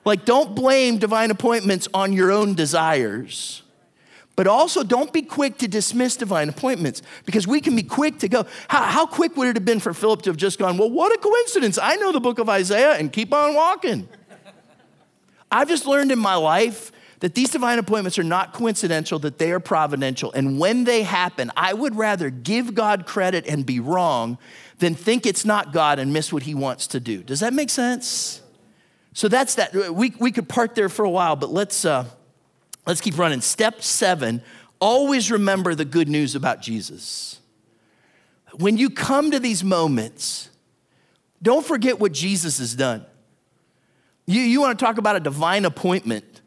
Like, don't blame divine appointments on your own desires. But also, don't be quick to dismiss divine appointments because we can be quick to go. How, how, quick would it have been for Philip to have just gone, Well, what a coincidence. I know the book of Isaiah and keep on walking. I've just learned in my life that these divine appointments are not coincidental, that they are providential. And when they happen, I would rather give God credit and be wrong than think it's not God and miss what he wants to do. Does that make sense? So that's that. We, we could park there for a while, but let's, uh, let's keep running. Step seven always remember the good news about Jesus. When you come to these moments, don't forget what Jesus has done. You, you want to talk about a divine appointment.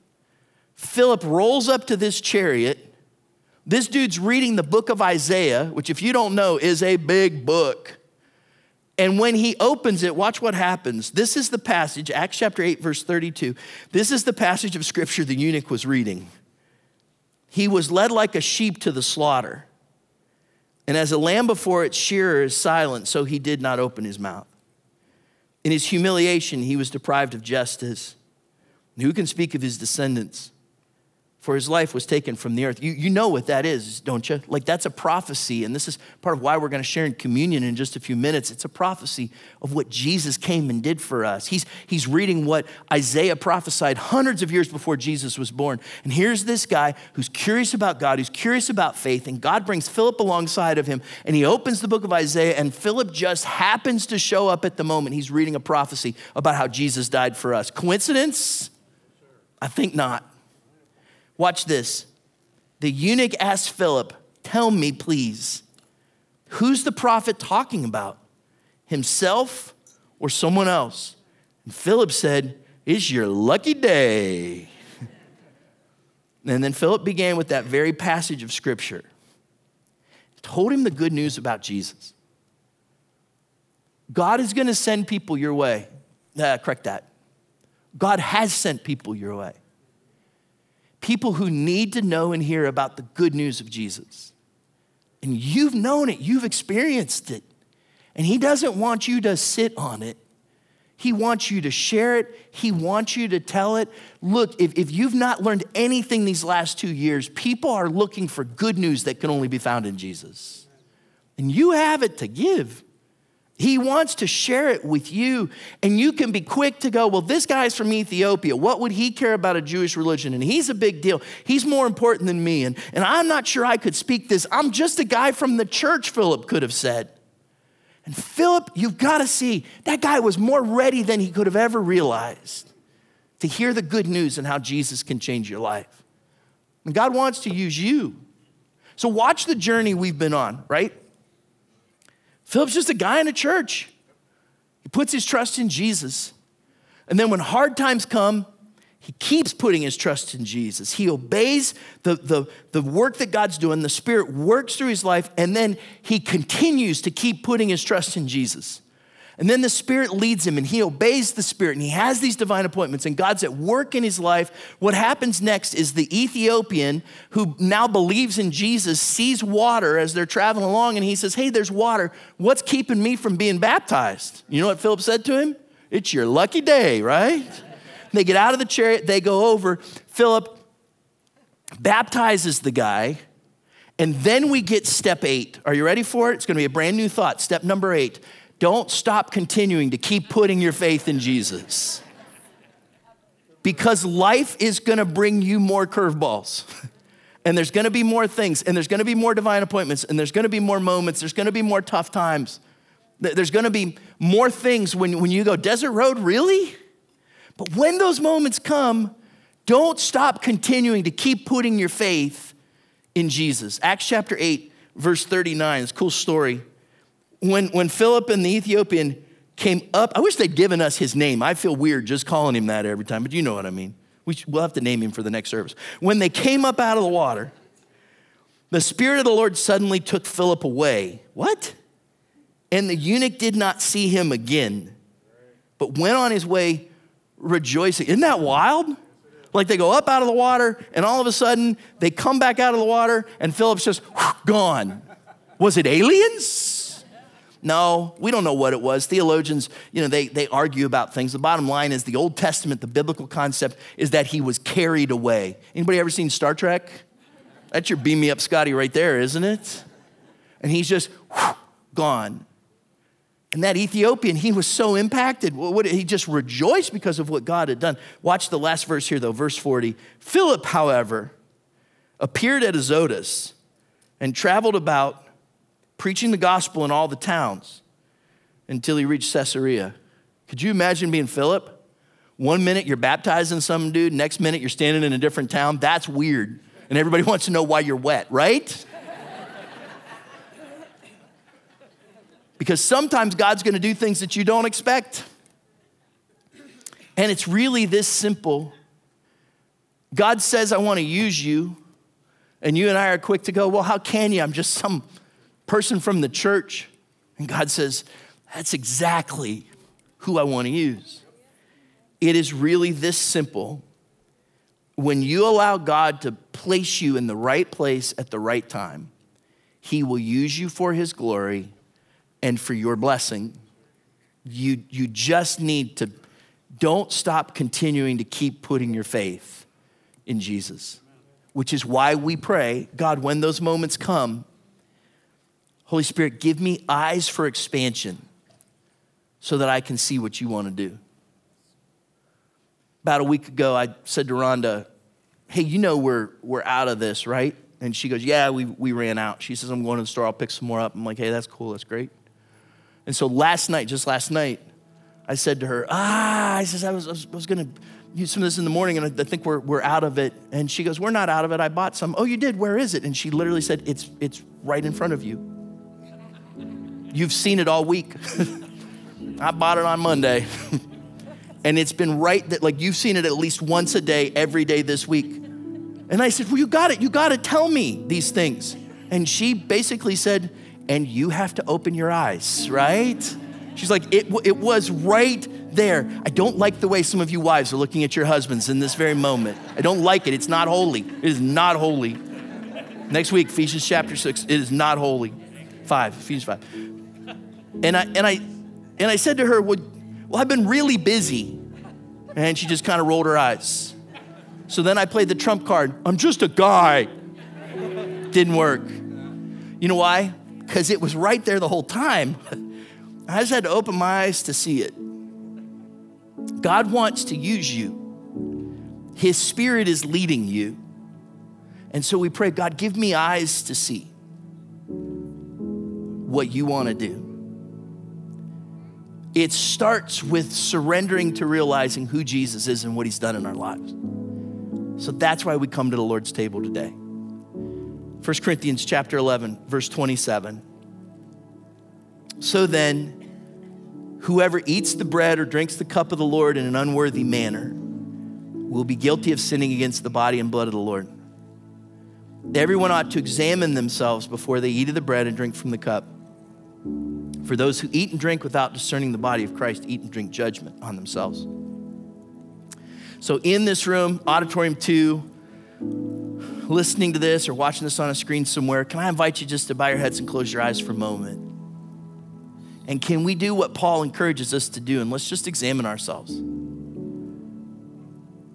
Philip rolls up to this chariot. This dude's reading the book of Isaiah, which, if you don't know, is a big book. And when he opens it, watch what happens. This is the passage, Acts chapter 8, verse 32. This is the passage of scripture the eunuch was reading. He was led like a sheep to the slaughter. And as a lamb before its shearer is silent, so he did not open his mouth. In his humiliation, he was deprived of justice. Who can speak of his descendants? For his life was taken from the earth. You, you know what that is, don't you? Like that's a prophecy, and this is part of why we're going to share in communion in just a few minutes. It's a prophecy of what Jesus came and did for us. He's, he's reading what Isaiah prophesied hundreds of years before Jesus was born. And here's this guy who's curious about God, who's curious about faith, and God brings Philip alongside of him, and he opens the book of Isaiah, and Philip just happens to show up at the moment he's reading a prophecy about how Jesus died for us. Coincidence? I think not. Watch this. The eunuch asked Philip, Tell me, please, who's the prophet talking about? Himself or someone else? And Philip said, It's your lucky day. and then Philip began with that very passage of scripture, told him the good news about Jesus. God is going to send people your way. Uh, correct that. God has sent people your way people who need to know and hear about the good news of Jesus. And you've known it, you've experienced it. And He doesn't want you to sit on it. He wants you to share it. He wants you to tell it. Look, if, if you've not learned anything these last two years, people are looking for good news that can only be found in Jesus. And you have it to give. He wants to share it with you, and you can be quick to go, Well, this guy's from Ethiopia. What would he care about a Jewish religion? And he's a big deal. He's more important than me. And, and I'm not sure I could speak this. I'm just a guy from the church, Philip could have said. And Philip, you've got to see, that guy was more ready than he could have ever realized to hear the good news and how Jesus can change your life. And God wants to use you. So, watch the journey we've been on, right? Philip's just a guy in a church. He puts his trust in Jesus. And then when hard times come, he keeps putting his trust in Jesus. He obeys the, the, the work that God's doing. The Spirit works through his life, and then he continues to keep putting his trust in Jesus. And then the Spirit leads him and he obeys the Spirit and he has these divine appointments and God's at work in his life. What happens next is the Ethiopian who now believes in Jesus sees water as they're traveling along and he says, Hey, there's water. What's keeping me from being baptized? You know what Philip said to him? It's your lucky day, right? They get out of the chariot, they go over. Philip baptizes the guy. And then we get step eight. Are you ready for it? It's going to be a brand new thought. Step number eight don't stop continuing to keep putting your faith in Jesus. Because life is gonna bring you more curveballs. And there's gonna be more things, and there's gonna be more divine appointments, and there's gonna be more moments, there's gonna be more tough times. There's gonna be more things when, when you go, Desert Road, really? But when those moments come, don't stop continuing to keep putting your faith in Jesus. Acts chapter 8, verse 39, it's a cool story when, when Philip and the Ethiopian came up, I wish they'd given us his name. I feel weird just calling him that every time, but you know what I mean. We will have to name him for the next service. When they came up out of the water, the Spirit of the Lord suddenly took Philip away. What? And the eunuch did not see him again, but went on his way rejoicing. Isn't that wild? Like they go up out of the water, and all of a sudden they come back out of the water, and Philip's just whew, gone. Was it aliens? No, we don't know what it was. Theologians, you know, they, they argue about things. The bottom line is the Old Testament, the biblical concept is that he was carried away. Anybody ever seen Star Trek? That's your beam me up Scotty right there, isn't it? And he's just whew, gone. And that Ethiopian, he was so impacted. He just rejoiced because of what God had done. Watch the last verse here, though, verse 40. Philip, however, appeared at Azotus and traveled about preaching the gospel in all the towns until he reached Caesarea. Could you imagine being Philip? One minute you're baptizing some dude, next minute you're standing in a different town. That's weird. And everybody wants to know why you're wet, right? because sometimes God's going to do things that you don't expect. And it's really this simple. God says, I want to use you. And you and I are quick to go, Well, how can you? I'm just some person from the church. And God says, That's exactly who I want to use. It is really this simple. When you allow God to place you in the right place at the right time, He will use you for His glory and for your blessing. You, you just need to, don't stop continuing to keep putting your faith in Jesus, which is why we pray, God, when those moments come, Holy Spirit, give me eyes for expansion so that I can see what you want to do. About a week ago, I said to Rhonda, Hey, you know we're, we're out of this, right? And she goes, Yeah, we, we ran out. She says, I'm going to the store, I'll pick some more up. I'm like, Hey, that's cool, that's great. And so last night, just last night, I said to her, ah, I says, I was, I was, going to use some of this in the morning and I think we're, we're out of it. And she goes, we're not out of it. I bought some. Oh, you did? Where is it? And she literally said, it's, it's right in front of you. You've seen it all week. I bought it on Monday. and it's been right that, like, you've seen it at least once a day, every day this week. And I said, well, you got it. You got to tell me these things. And she basically said, and you have to open your eyes, right? She's like, it, it was right there. I don't like the way some of you wives are looking at your husbands in this very moment. I don't like it. It's not holy. It is not holy. Next week, Ephesians chapter 6, it is not holy. 5, Ephesians 5. And I, and I, and I said to her, well, well, I've been really busy. And she just kind of rolled her eyes. So then I played the trump card. I'm just a guy. Didn't work. You know why? because it was right there the whole time. I just had to open my eyes to see it. God wants to use you, His Spirit is leading you. And so we pray, God, give me eyes to see what you want to do. It starts with surrendering to realizing who Jesus is and what He's done in our lives. So that's why we come to the Lord's table today. 1 Corinthians chapter 11, verse 27. So then, whoever eats the bread or drinks the cup of the Lord in an unworthy manner will be guilty of sinning against the body and blood of the Lord. Everyone ought to examine themselves before they eat of the bread and drink from the cup. For those who eat and drink without discerning the body of Christ eat and drink judgment on themselves. So, in this room, auditorium two, listening to this or watching this on a screen somewhere, can I invite you just to bow your heads and close your eyes for a moment? And can we do what Paul encourages us to do? And let's just examine ourselves.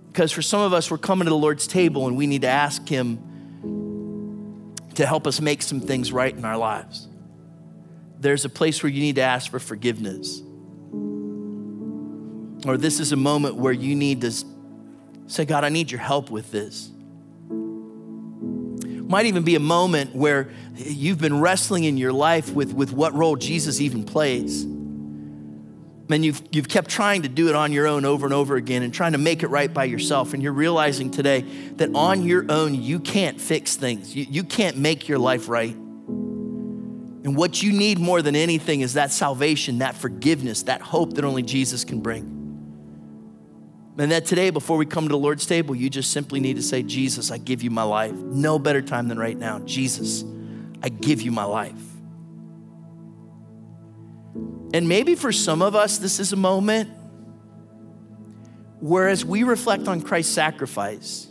Because for some of us, we're coming to the Lord's table and we need to ask Him to help us make some things right in our lives. There's a place where you need to ask for forgiveness. Or this is a moment where you need to say, God, I need your help with this. Might even be a moment where you've been wrestling in your life with, with what role Jesus even plays. And you've, you've kept trying to do it on your own over and over again and trying to make it right by yourself. And you're realizing today that on your own, you can't fix things, you, you can't make your life right. And what you need more than anything is that salvation, that forgiveness, that hope that only Jesus can bring. And that today, before we come to the Lord's table, you just simply need to say, Jesus, I give you my life. No better time than right now. Jesus, I give you my life. And maybe for some of us, this is a moment where, as we reflect on Christ's sacrifice,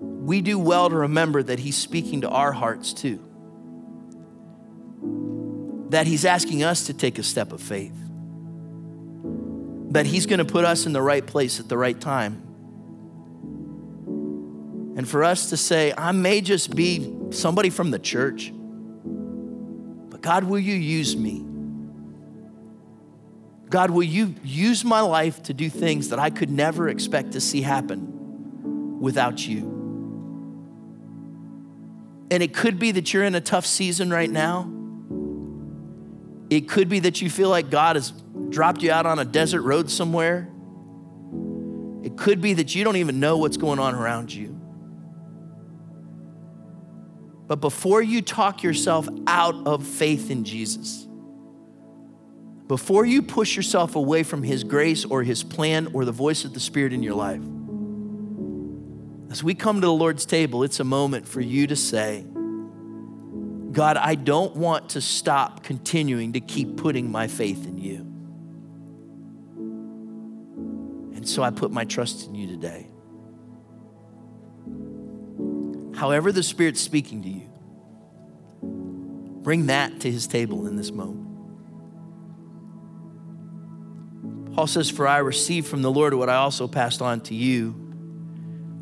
we do well to remember that He's speaking to our hearts too. That He's asking us to take a step of faith. That He's going to put us in the right place at the right time. And for us to say, I may just be somebody from the church, but God, will you use me? God, will you use my life to do things that I could never expect to see happen without you? And it could be that you're in a tough season right now. It could be that you feel like God has dropped you out on a desert road somewhere. It could be that you don't even know what's going on around you. But before you talk yourself out of faith in Jesus, before you push yourself away from His grace or His plan or the voice of the Spirit in your life, as we come to the Lord's table, it's a moment for you to say, God, I don't want to stop continuing to keep putting my faith in you. And so I put my trust in you today. However, the Spirit's speaking to you, bring that to his table in this moment. Paul says, For I received from the Lord what I also passed on to you.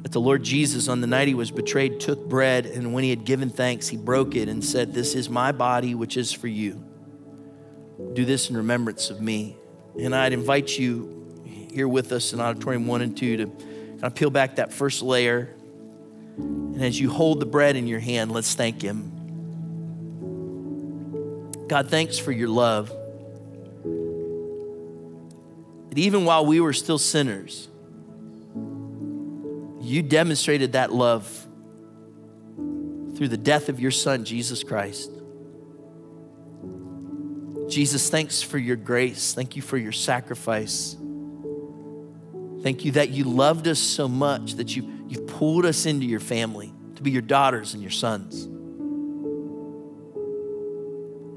That the Lord Jesus, on the night he was betrayed, took bread, and when he had given thanks, he broke it and said, This is my body, which is for you. Do this in remembrance of me. And I'd invite you here with us in Auditorium 1 and 2 to kind of peel back that first layer. And as you hold the bread in your hand, let's thank him. God, thanks for your love. That even while we were still sinners, you demonstrated that love through the death of your Son, Jesus Christ. Jesus, thanks for your grace. Thank you for your sacrifice. Thank you that you loved us so much that you, you've pulled us into your family to be your daughters and your sons.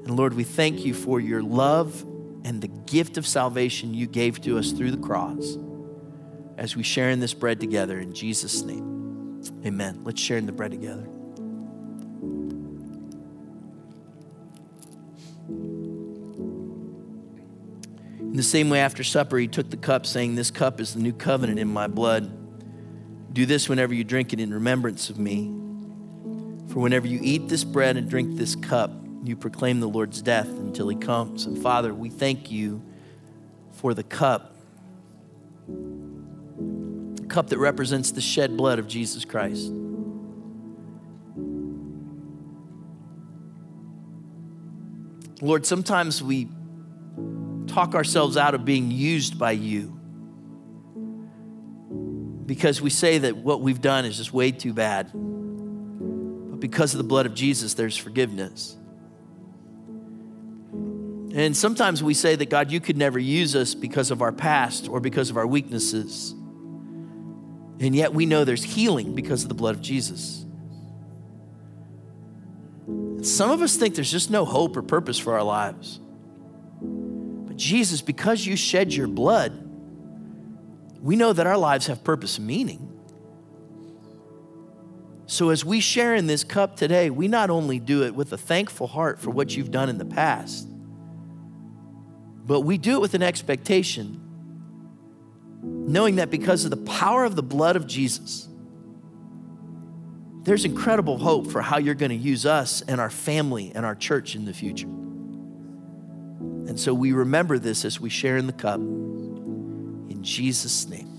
And Lord, we thank you for your love and the gift of salvation you gave to us through the cross as we share in this bread together in Jesus' name. Amen. Let's share in the bread together. In the same way, after supper, he took the cup, saying, This cup is the new covenant in my blood. Do this whenever you drink it in remembrance of me. For whenever you eat this bread and drink this cup, you proclaim the Lord's death until he comes. And Father, we thank you for the cup, cup that represents the shed blood of Jesus Christ. Lord, sometimes we talk ourselves out of being used by you because we say that what we've done is just way too bad. But because of the blood of Jesus, there's forgiveness. And sometimes we say that, God, you could never use us because of our past or because of our weaknesses. And yet we know there's healing because of the blood of Jesus. Some of us think there's just no hope or purpose for our lives. But Jesus, because you shed your blood, we know that our lives have purpose and meaning. So, as we share in this cup today, we not only do it with a thankful heart for what you've done in the past, but we do it with an expectation, knowing that because of the power of the blood of Jesus, there's incredible hope for how you're going to use us and our family and our church in the future. And so we remember this as we share in the cup. In Jesus' name,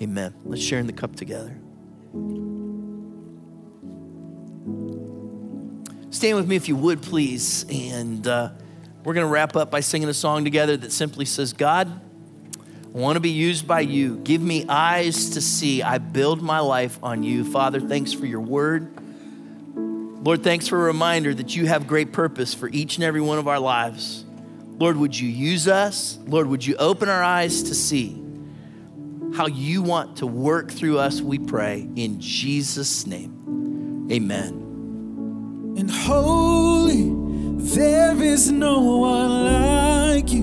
amen. Let's share in the cup together. Stand with me if you would, please. And uh, we're going to wrap up by singing a song together that simply says, God, I want to be used by you. Give me eyes to see. I build my life on you. Father, thanks for your word. Lord, thanks for a reminder that you have great purpose for each and every one of our lives. Lord, would you use us? Lord, would you open our eyes to see how you want to work through us, we pray, in Jesus' name. Amen. And holy, there is no one like you,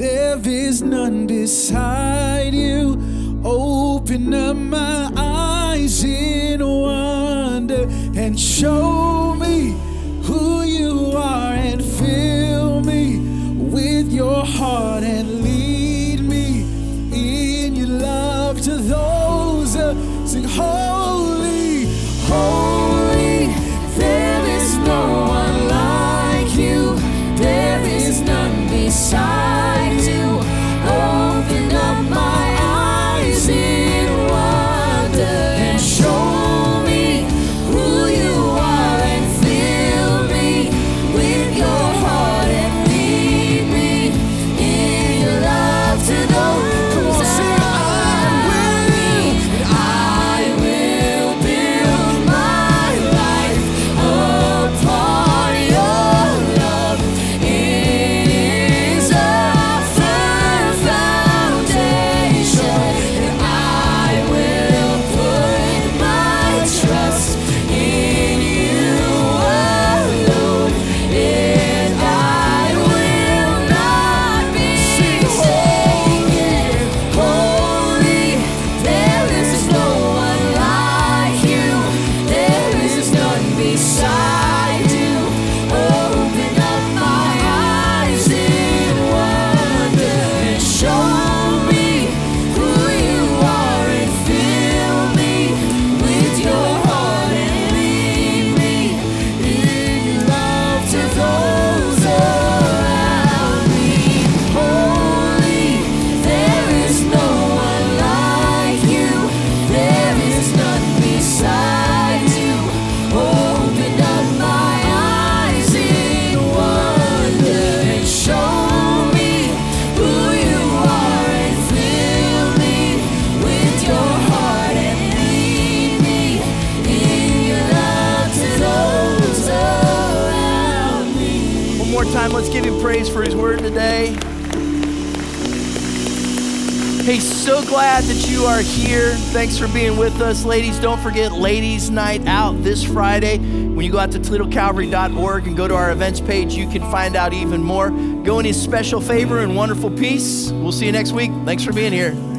there is none beside you. Open up my eyes in wonder and show me who you are and fill me with your heart and lead me in your love to those who sing holy, holy. us, ladies, don't forget Ladies Night Out this Friday. When you go out to ToledoCalvary.org and go to our events page, you can find out even more. Go in his special favor and wonderful peace. We'll see you next week. Thanks for being here.